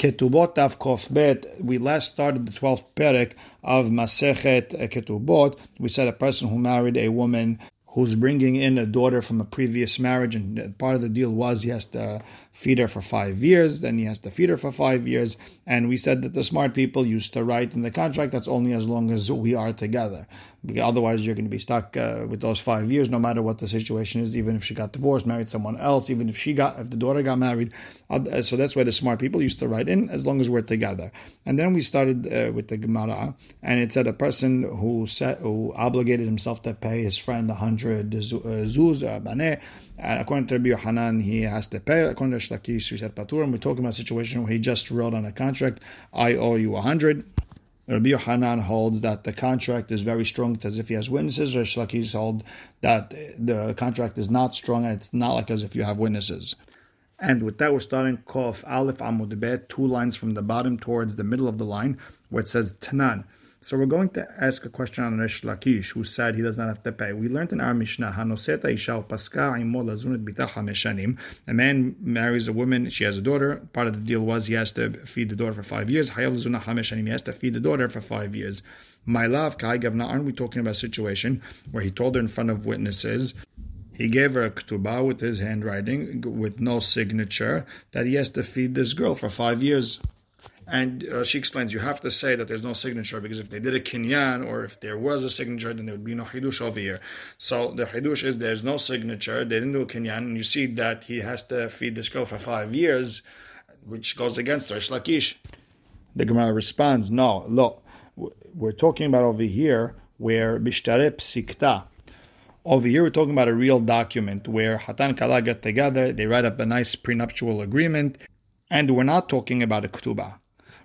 Ketubot Tav Kof Bet. We last started the 12th perek of Masechet Ketubot. We said a person who married a woman who's bringing in a daughter from a previous marriage, and part of the deal was he has to feed her for five years, then he has to feed her for five years. And we said that the smart people used to write in the contract that's only as long as we are together. Otherwise, you're going to be stuck uh, with those five years, no matter what the situation is. Even if she got divorced, married someone else, even if she got, if the daughter got married. Uh, so that's why the smart people used to write in as long as we're together. And then we started uh, with the Gemara, and it said a person who set, who obligated himself to pay his friend a hundred zuz, uh, baneh. According to Rabbi Yohanan, he has to pay. According to Lakish, we said Paturim. We're talking about a situation where he just wrote on a contract, I owe you a hundred. Rabbi Yohanan holds that the contract is very strong. It's as if he has witnesses. Rish Lakish holds that the contract is not strong and it's not like as if you have witnesses. And with that, we're starting Kof Aleph Amud Bet, two lines from the bottom towards the middle of the line, where it says Tanan. So we're going to ask a question on Resh Lakish, who said he does not have to pay. We learned in our Mishnah, Hanoseta Isha Paska Meshanim. A man marries a woman, she has a daughter. Part of the deal was he has to feed the daughter for five years. Hayav Hameshanim, he has to feed the daughter for five years. My love, Kai Gavna, aren't we talking about a situation where he told her in front of witnesses he gave her a ketubah with his handwriting, with no signature, that he has to feed this girl for five years. And uh, she explains, you have to say that there's no signature because if they did a kinyan or if there was a signature, then there would be no hidush over here. So the hidush is there's no signature. They didn't do a kinyan, and you see that he has to feed this girl for five years, which goes against Rish Lakish. The Gemara responds, no, look, we're talking about over here where bishtare psikta. Over here, we're talking about a real document where Hatan Kala get together, they write up a nice prenuptial agreement, and we're not talking about a ketubah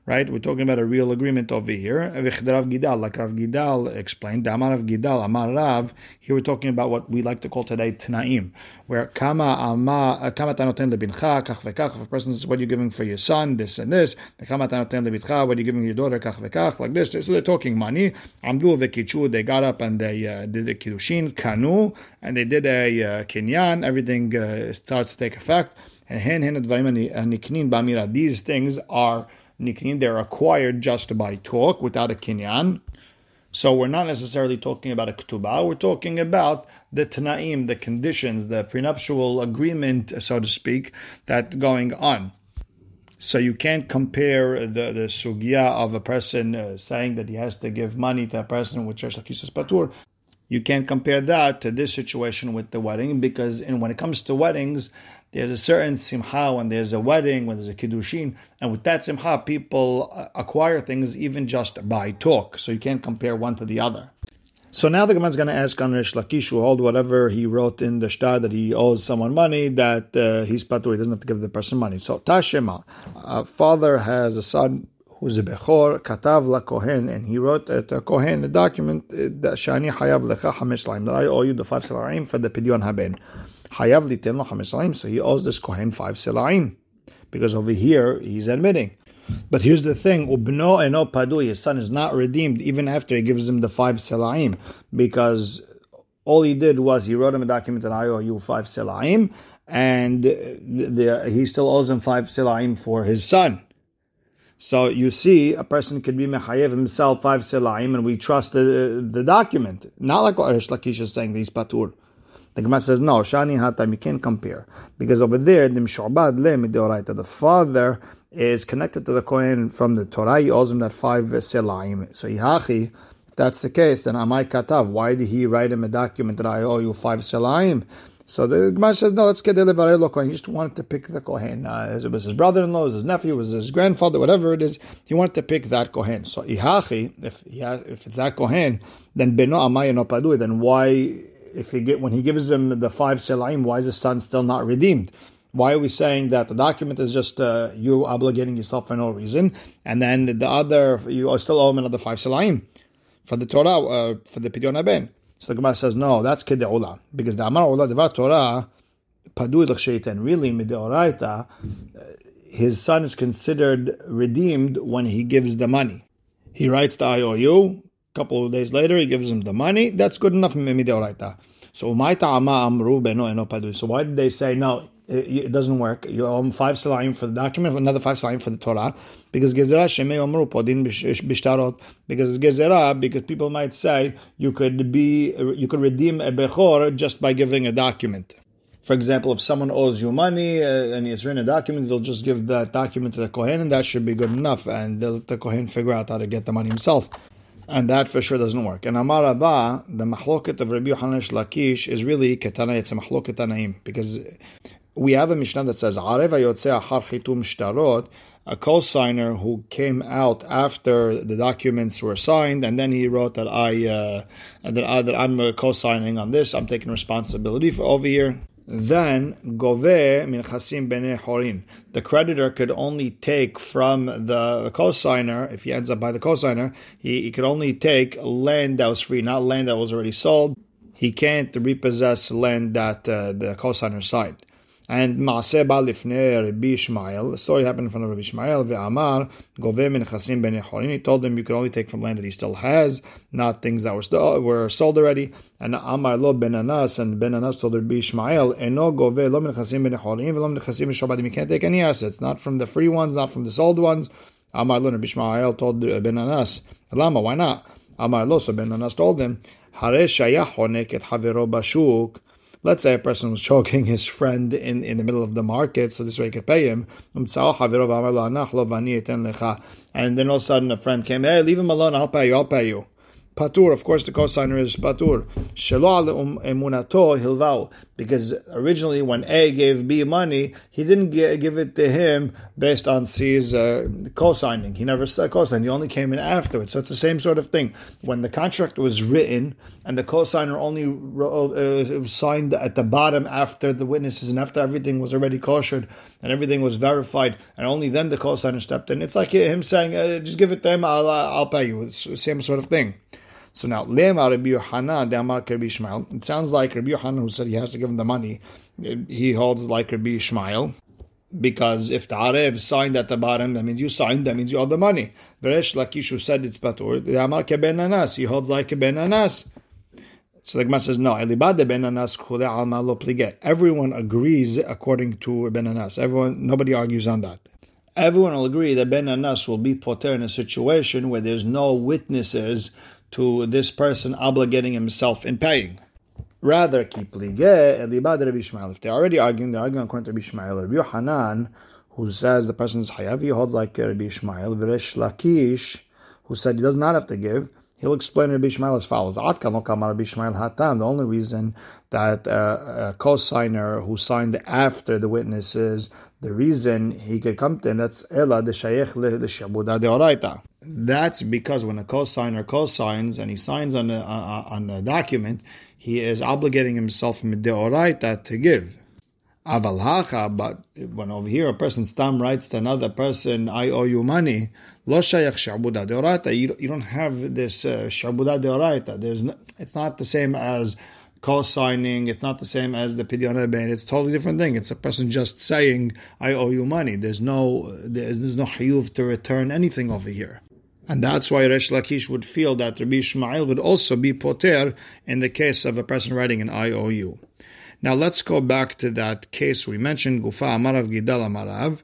right? We're talking about a real agreement over here. Rav like Rav Gidal explained, Amar of Gidal, Amar Rav, here we're talking about what we like to call today Tanaim, where Kama Ama, uh, Kama Tanoten Lebincha, Kach Vekach, if a person says, what are you giving for your son, this and this, Kama Tanoten Lebincha, what are you giving your daughter, Kach Vekach, like this. So they're talking money. Amdu Vekichu, they got up and they uh, did a Kiddushin, Kanu, and they did a uh, Kinyan, everything uh, starts to take effect. And hen hen advarim and niknin bamira. These things are they're acquired just by talk without a kinyan. So we're not necessarily talking about a ketubah, we're talking about the tanaim, the conditions, the prenuptial agreement, so to speak, that going on. So you can't compare the, the sugya of a person uh, saying that he has to give money to a person with Resh Lakish Patur. You can't compare that to this situation with the wedding because in, when it comes to weddings, there's a certain simcha when there's a wedding, when there's a kiddushin, and with that simcha, people uh, acquire things even just by talk. So you can't compare one to the other. So now the Gemara is going to ask on Rish Lakish who hold whatever he wrote in the shtar that he owes someone money that uh, he's patur, he doesn't have to give the person money. So Tashema, a father has a son who's a Bechor, Katav la Kohen, and he wrote at a Kohen a document uh, that Shani Hayav Lecha Hamesh that I owe you the five Selaim for the Pidyon Haben. Hayav so he owes this kohen five selaim, because over here he's admitting. But here's the thing: ubno eno padu, his son is not redeemed even after he gives him the five selaim, because all he did was he wrote him a document that I owe you five selaim, and the, the, he still owes him five selaim for his son. So you see, a person could be mechayev himself five selaim, and we trust the, the document, not like what Rish Lakish is saying. These patur. The Gemara says, no, Shani Hatam, you can't compare. Because over there, the Mishobad Le the father is connected to the Kohen from the Torah, he owes him that five Selaim. So Ihachi, if that's the case, then Amai Katav, why did he write him a document that I owe you five Selaim? So the Gemara says, no, let's get the Levarelo Kohen. He just wanted to pick the Kohen. Uh, it was his brother-in-law, it was his nephew, it was his grandfather, whatever it is. He wanted to pick that Kohen. So Ihachi, if if it's that Kohen, then Beno Amai no Padui, then why if he get when he gives him the five selaim, why is his son still not redeemed? Why are we saying that the document is just uh, you obligating yourself for no reason, and then the other you are still owe him another five selaim for the Torah uh, for the Pidyon Ben? So the Gemara says no, that's kedeula because the Amar Ola Devar Torah padu shaitan really mideoraita. Uh, his son is considered redeemed when he gives the money. He writes the IOU, couple of days later, he gives him the money. That's good enough. So So why did they say no? it, doesn't work. You owe five salayim for the document, another five salayim for the Torah, because gezerah shemei omru podin bishtarot. Because gezerah, because people might say you could be, you could redeem a bechor just by giving a document. For example, if someone owes you money uh, and it's written a document, they'll just give that document to the kohen, and that should be good enough, and the kohen figure out how to get the money himself and that for sure doesn't work. And Amar Abba, the mahloket of Rabbi Yochanan Lakish is really ketana. It's a mahloket tanaim because we have a mishnah that says Arev Yotzei Achar Chitum Shtarot. A co-signer who came out after the documents were signed, and then he wrote that I uh, that, I, that I'm co-signing on this. I'm taking responsibility for over here then gove min chasim bene horin. The creditor could only take from the cosigner, if he ends up by the cosigner, he, he could only take land that was free, not land that was already sold. He can't repossess land that uh, the cosigner signed. And Maaseh ba lifnei Rabbi Ishmael. The story happened in front of Rabbi Ishmael. Ve'amar goveh min chasim ben He told him you can only take from land that he still has, not things that were still, were sold already. And Amar lo ben Anas and ben Anas told Rabbi Ishmael, eno goveh lo min chasim ben Echolim v'lo min chasim. You can't take any assets, not from the free ones, not from the sold ones. Amar lo Rabbi Ishmael told uh, ben Anas, Lama, why not? Amar lo, so ben Anas told him, Hare et havero bashuk. Let's say a person was choking his friend in, in the middle of the market, so this way he could pay him. And then all of a sudden a friend came, hey, leave him alone, I'll pay you, I'll pay you. Patur, of course, the cosigner is Patur. Hilvau. Because originally, when A gave B money, he didn't give it to him based on C's uh, co-signing. He never co-signed. He only came in afterwards. So it's the same sort of thing. When the contract was written and the co-signer only uh, signed at the bottom after the witnesses and after everything was already koshered and everything was verified, and only then the co-signer stepped in. It's like him saying, uh, "Just give it to him. I'll I'll pay you." It's the same sort of thing. So now, Lema. It sounds like Rabbi Yohanan, who said he has to give him the money, he holds like Rabbi Ishmael. Because if the Arev signed at the bottom, that means you signed, that means you owe the money. Beresh Lakish, who said it's Batur, Amar Ben Anas, he holds like Ben Anas. So the Gemara says, no, Elibad ben Anas alma lo pliget. Everyone agrees according to Ben Anas. Everyone, nobody argues on that. Everyone will agree that Ben Anas will be poter in a situation where there's no witnesses to this person obligating himself in paying. Rather, keep If they're already arguing, they're arguing according to Rabbi Ishmael. Rabbi Yohanan, who says the person is Hayav, he holds like Rabbi Ishmael. Viresh Lakish, who said he does not have to give, he'll explain Rabbi Ishmael as follows. The only reason that uh, a co-signer who signed after the witnesses, the reason he could come to, that's Ela the Shaykh the Shabuda de Oraita. That's because when a co-signer co-signs and he signs on a, on a document, he is obligating himself mideoraita to give. Aval hacha, but when over here a person stam writes to another person, I owe you money, lo shayach shabuda deoraita. You don't have this uh, shabuda deoraita. There's no, it's not the same as co-signing. It's not the same as the pidyon ben. It's a totally different thing. It's a person just saying, I owe you money. There's no there's no hayuv to return anything over here. And that's why Resh Lakish would feel that Rabbi Ishmael would also be poter in the case of a person writing an IOU. Now let's go back to that case we mentioned, Gufa Amarav Gidal Amarav.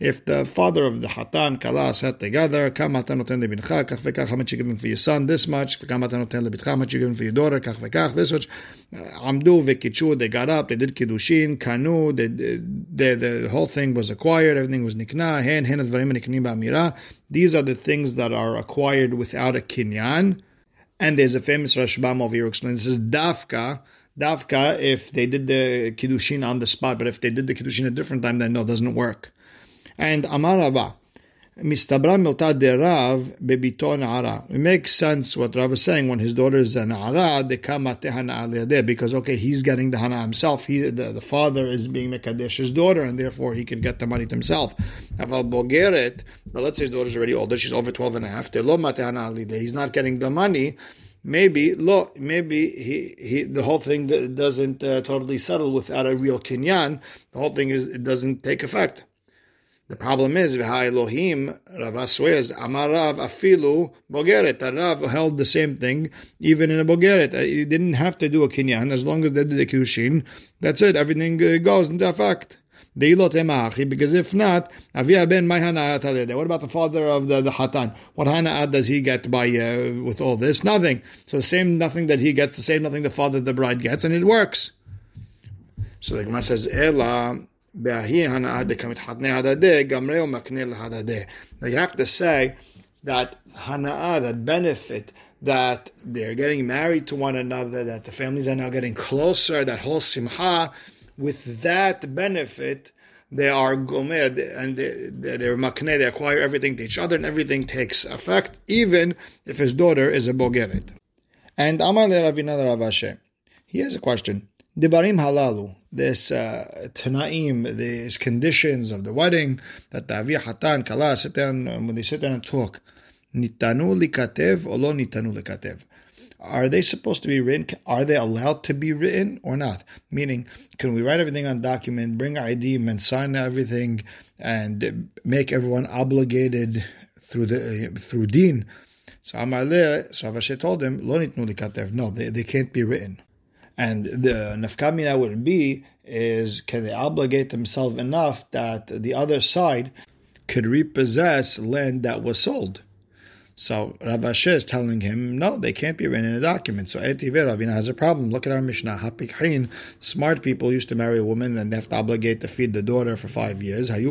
If the father of the Hatan, Kala sat together, Kam Hatan noten lebincha, how much you for your son, this much, Kam Hatan noten lebitcha, how much you giving for your daughter, kach vekach, this much. Uh, Amdu vekichu, they got up, they did kiddushin, kanu, they, they, the whole thing was acquired, everything was nikna, hen, hen advarim ba'amira. These are the things that are acquired without a kinyan. And there's a famous Rashbam over here explaining this is dafka, dafka if they did the kiddushin on the spot, but if they did the kiddushin a different time, then no, it doesn't work. And Amar Rabba, Mistabra milta de Rav bebito na'ara. It makes sense what Rav is saying when his daughter is a na'ara, de kamate hana because okay, he's getting the hana himself. He, the, the father is being mekadesh his daughter, and therefore he can get the money to himself. Aval bogeret, but let's say his daughter's already older, she's over 12 and a half, de lo mate hana he's not getting the money, maybe lo maybe he, he the whole thing doesn't uh, totally settle without a real kinyan. The whole thing is it doesn't take effect. The problem is, V'ha Elohim, Rav swears, Amarav afilu bogeret. Rav held the same thing, even in a bogeret. Uh, he didn't have to do a kinyan, as long as they did the kushin. That's it, everything uh, goes into effect. Because if not, Avia ben What about the father of the, the Hatan? What Hana'at does he get by uh, with all this? Nothing. So the same nothing that he gets, the same nothing the father the bride gets, and it works. So the Gemara says, Ela. Now you have to say that hana'ah, that benefit, that they're getting married to one another, that the families are now getting closer, that whole simcha, with that benefit, they are gomed and they, they're makne, they acquire everything to each other and everything takes effect, even if his daughter is a bogeret. And Amar le Ravina Rav Ashi, he has a question. Dibarim halalu, this uh, tanaim, these conditions of the wedding, that the avia hatan, kala, sit down, when they sit down and talk, nitanu likatev or lo nitanu likatev. Are they supposed to be written? Are they allowed to be written or not? Meaning, can we write everything on document, bring ID, and sign everything, and make everyone obligated through the uh, through Deen? So Amaleh, so Rav Ashi told him, Lo nitnu likatev. No, they, they can't be written. And the nafkamina would be is can they obligate themselves enough that the other side could repossess land that was sold? So Rav Ashi is telling him, no, they can't be written in a document. So Etive Ravina has a problem. Look at our Mishnah. Hapikhin, smart people used to marry a woman and they have to obligate to feed the daughter for five years. They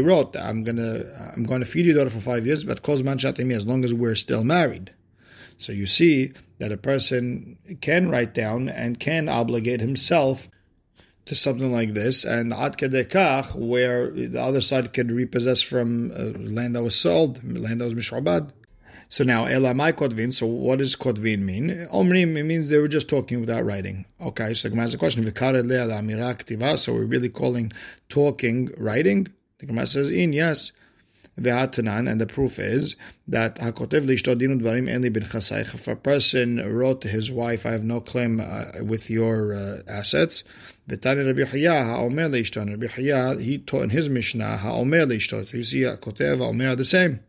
wrote, I'm gonna I'm gonna feed your daughter for five years, but cause manchatimi as long as we're still married. So you see that a person can write down and can obligate himself to something like this, and ad kedekach, where the other side could repossess from uh, land that was sold, land that was mishobad. So now, elamai kodvin. So what does kodvin mean? Omrim it means they were just talking without writing. Okay, so the Gemara has a question. So we're really calling talking writing. The Gemara says in yes. Ve'atanan, and the proof is that Hakotev lishto dinu dvarim enli bin. If a person wrote to his wife, I have no claim uh, with your uh, assets. V'tani Rabbi Chaya ha'omer lishto. Rabbi Chaya, he taught in his Mishnah ha'omer lishto. So you see, Hakotev ha'omer are the same.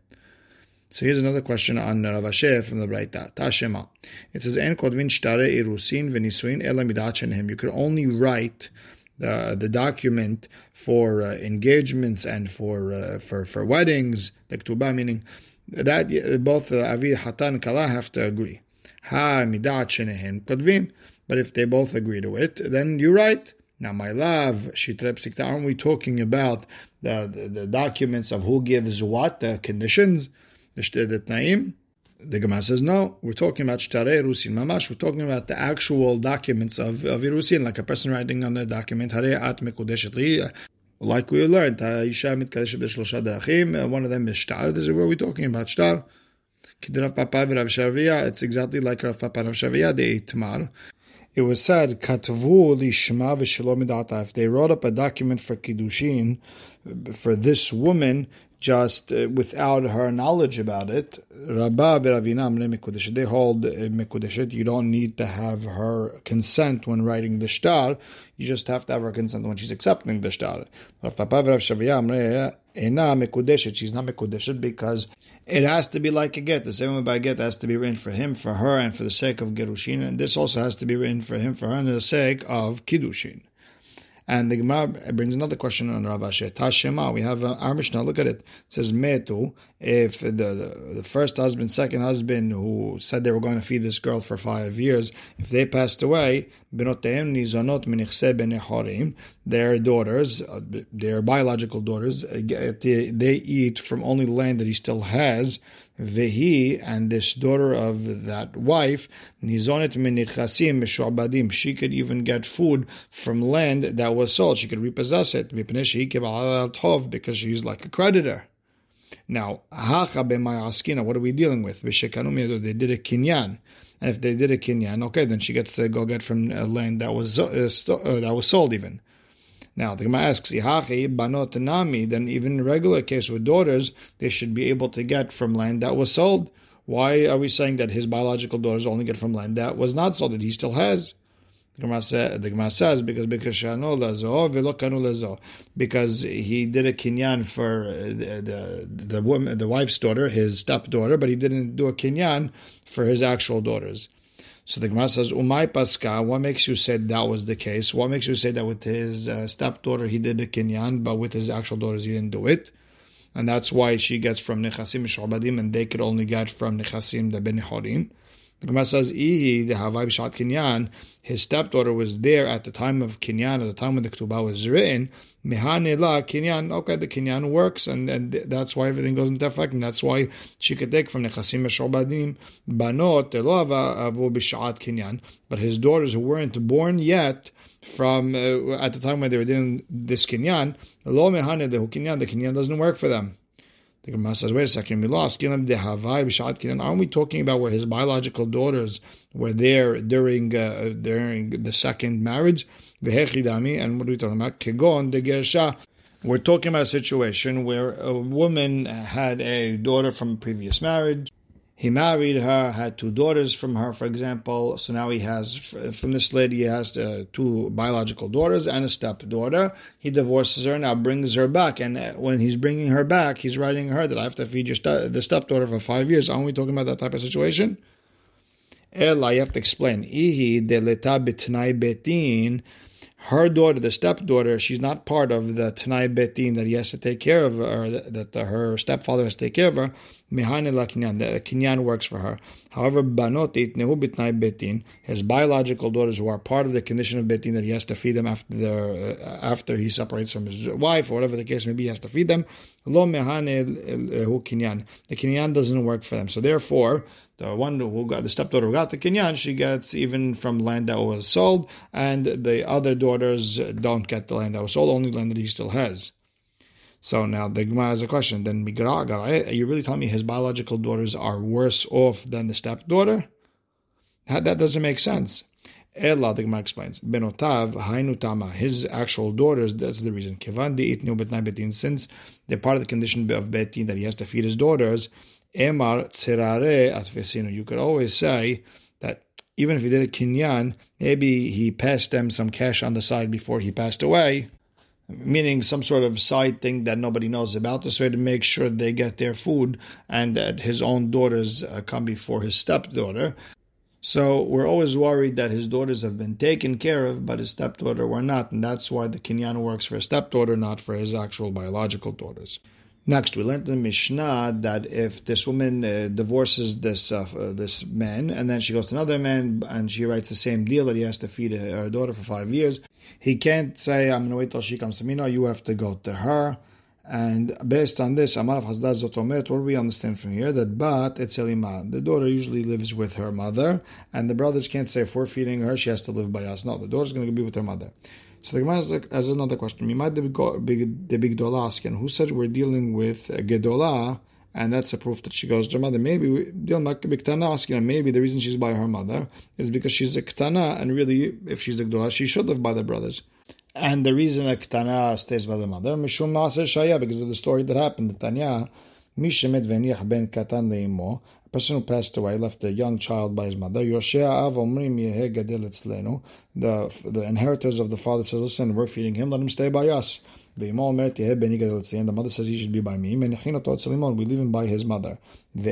So here's another question on Rav Ashi from the Braita. Tashema. It says, "En kodvin shtare irusin v'nisuin ela midachenem." You could only write the the document for uh, engagements and for uh, for for weddings, the ketubah, meaning that both uh, avi hatan and kala have to agree. Ha midat shenehen kodvim. But if they both agree to it, then you're right. Now, my love, shitrep aren't we talking about the, the, the documents of who gives what, the conditions, the, tnaim? The Gemara says, no, we're talking about Shtare Rusin Mamash, we're talking about the actual documents of, of Irusin, like a person writing on a document, Hare At Mekudeshet Li, like we learned, Derachim, uh, one of them is Shtar, this is where we're talking about Shtar. It's exactly like Rav Papa Rav Shavia, the Itmar. It was said, Katvu V'Shalom If they wrote up a document for Kiddushin, for this woman, just uh, without her knowledge about it. Rabba They hold uh, mekudeshet. You don't need to have her consent when writing the shtar. You just have to have her consent when she's accepting the shtar. She's not mekudeshet because it has to be like a get. The same way by get has to be written for him, for her, and for the sake of gerushin. And this also has to be written for him, for her, and the sake of kiddushin. And the Gemara brings another question on Rav Ashi. Tashema, we have uh, our Mishnah, look at it. It says, Metu, if the, the, the, first husband, second husband, who said they were going to feed this girl for five years, if they passed away, their daughters, uh, their biological daughters, uh, they eat from only land that he still has, Vehi and this daughter of that wife, nizonet menichasim meshu'abadim. She could even get food from land that was sold. She could repossess it because she's like a creditor. Now. What are we dealing with? They did a kinyan. And if they did a kinyan, okay, then she gets to go get from land that was uh, uh, that was sold even. Now, the Gemara asks, Ihachi banot nami, then even in regular case with daughters, they should be able to get from land that was sold. Why are we saying that his biological daughters only get from land that was not sold, that he still has? The Gemara, says, because because because he did a kinyan for uh, the, the the woman the wife's daughter his stepdaughter but he didn't do a kinyan for his actual daughters So the Gemara says, Umay Paska, what makes you say that was the case? What makes you say that with his uh, stepdaughter he did the kinyan, but with his actual daughters he didn't do it? And that's why she gets from Nechasim Shubadim and they could only get from Nechasim the Benichorim. The Gemara says, Ihi, the Havai B'Shat Kinyan, his stepdaughter was there at the time of Kinyan, at the time when the Ketubah was written. Mihane la Kinyan, okay, the Kinyan works, and, and that's why everything goes into effect, and that's why she could take from Nechasim Shobadim, Banot, Lo Avu B'Shat Kinyan, but his daughters who weren't born yet, from uh, at the time when they were doing this Kinyan, Lo Mihane, the Kinyan, the Kinyan doesn't work for them. The Gemara says, wait a second, we lost. Aren't we talking about where his biological daughters were there during uh, during the second marriage? And what are we talking about? Kegon. We're talking about a situation where a woman had a daughter from a previous marriage. He married her, had two daughters from her, for example. So now he has, from this lady, he has uh, two biological daughters and a stepdaughter. He divorces her, now brings her back. And uh, when he's bringing her back, he's writing her that I have to feed your the stepdaughter for five years. Aren't we talking about that type of situation? Ella, you have to explain. Ihi betin her daughter, the stepdaughter, she's not part of the Tanai Betin that he has to take care of, or that, that her stepfather has to take care of her. Mehane la kinyan, the kinyan works for her. However, banot itnehu betin, his biological daughters who are part of the condition of betin that he has to feed them after the, uh, after he separates from his wife or whatever the case may be, he has to feed them. Lo mehane hu kinyan, the kinyan doesn't work for them. So therefore, the one who got the stepdaughter who got the kinyan, she gets even from land that was sold, and the other daughters don't get the land that was sold, only land that he still has. So now the Gemara has a question. Then Migragar, are you really telling me his biological daughters are worse off than the stepdaughter? That, doesn't make sense. Ella, the Gemara explains, Benotav, Hainutama, his actual daughters, that's the reason. Kevandi itnu betnai betin, since they're part of the condition of betin that he has to feed his daughters, Emar tserare atfesinu. You could always say that even if he did a kinyan, maybe he passed them some cash on the side before he passed away meaning some sort of side thing that nobody knows about, this way to make sure they get their food and that his own daughters uh, come before his stepdaughter. So we're always worried that his daughters have been taken care of, but his stepdaughter were not, and that's why the kinyan works for his stepdaughter, not for his actual biological daughters. Next, we learned in the Mishnah that if this woman uh, divorces this uh, this man and then she goes to another man and she writes the same deal that he has to feed her daughter for five years, he can't say, "I'm going to wait till she comes to me." No, you have to go to her. And based on this, Amar of Zotomet, what we understand from here? That Bat Etzelima, the daughter usually lives with her mother, and the brothers can't say if we're feeding her, she has to live by us. No, the daughter's going to be with her mother. So the Gemara has, another question. The big Dola asking, who said we're dealing with Gedola, and that's a proof that she goes to her mother. Maybe asking, and maybe the reason she's by her mother is because she's a Ktana, and really, if she's the Gedola, she should live by the brothers. And the reason a Ktana stays by the mother, Shaya, because of the story that happened. Tanya, Mishemet Veniach ben Katan leimo person who passed away left a young child by his mother. The the inheritors of the father says, "Listen, we're feeding him. Let him stay by us." The mother says he should be by me. We leave him by his mother. We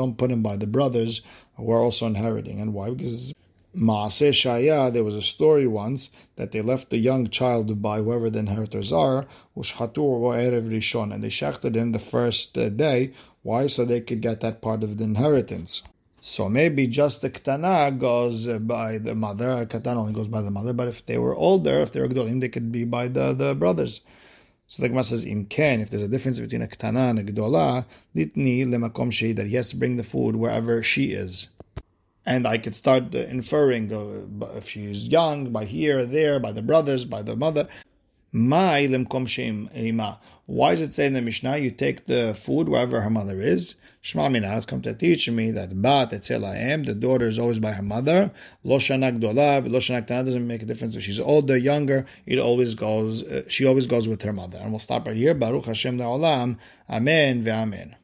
don't put him by the brothers who are also inheriting. And why? Because Maaseh Shaya, there was a story once that they left the young child by whoever the inheritors are, Rishon, and they shechted him the first uh, day. Why? So they could get that part of the inheritance. So maybe just the Ktana goes by the mother, Katan only goes by the mother, but if they were older, if they were Gdolim, they could be by the, the brothers. So the Gemara says, in Ken, if there's a difference between a Ktana and a Gdola, litni lemakom shei, that he has to bring the food wherever she is and I could start inferring uh, if she's young by here, there, by the brothers, by the mother. My limkomshim ima. Why does it say in the Mishnah you take the food wherever her mother is? Shema Mina has come to teach me that Bat am the daughter is always by her mother. Lo Shanak Dolav, Lo Shanak doesn't make a difference if she's older, younger. It always goes. Uh, she always goes with her mother. And we'll stop right here. Baruch Hashem Olam. Amen ve'amen.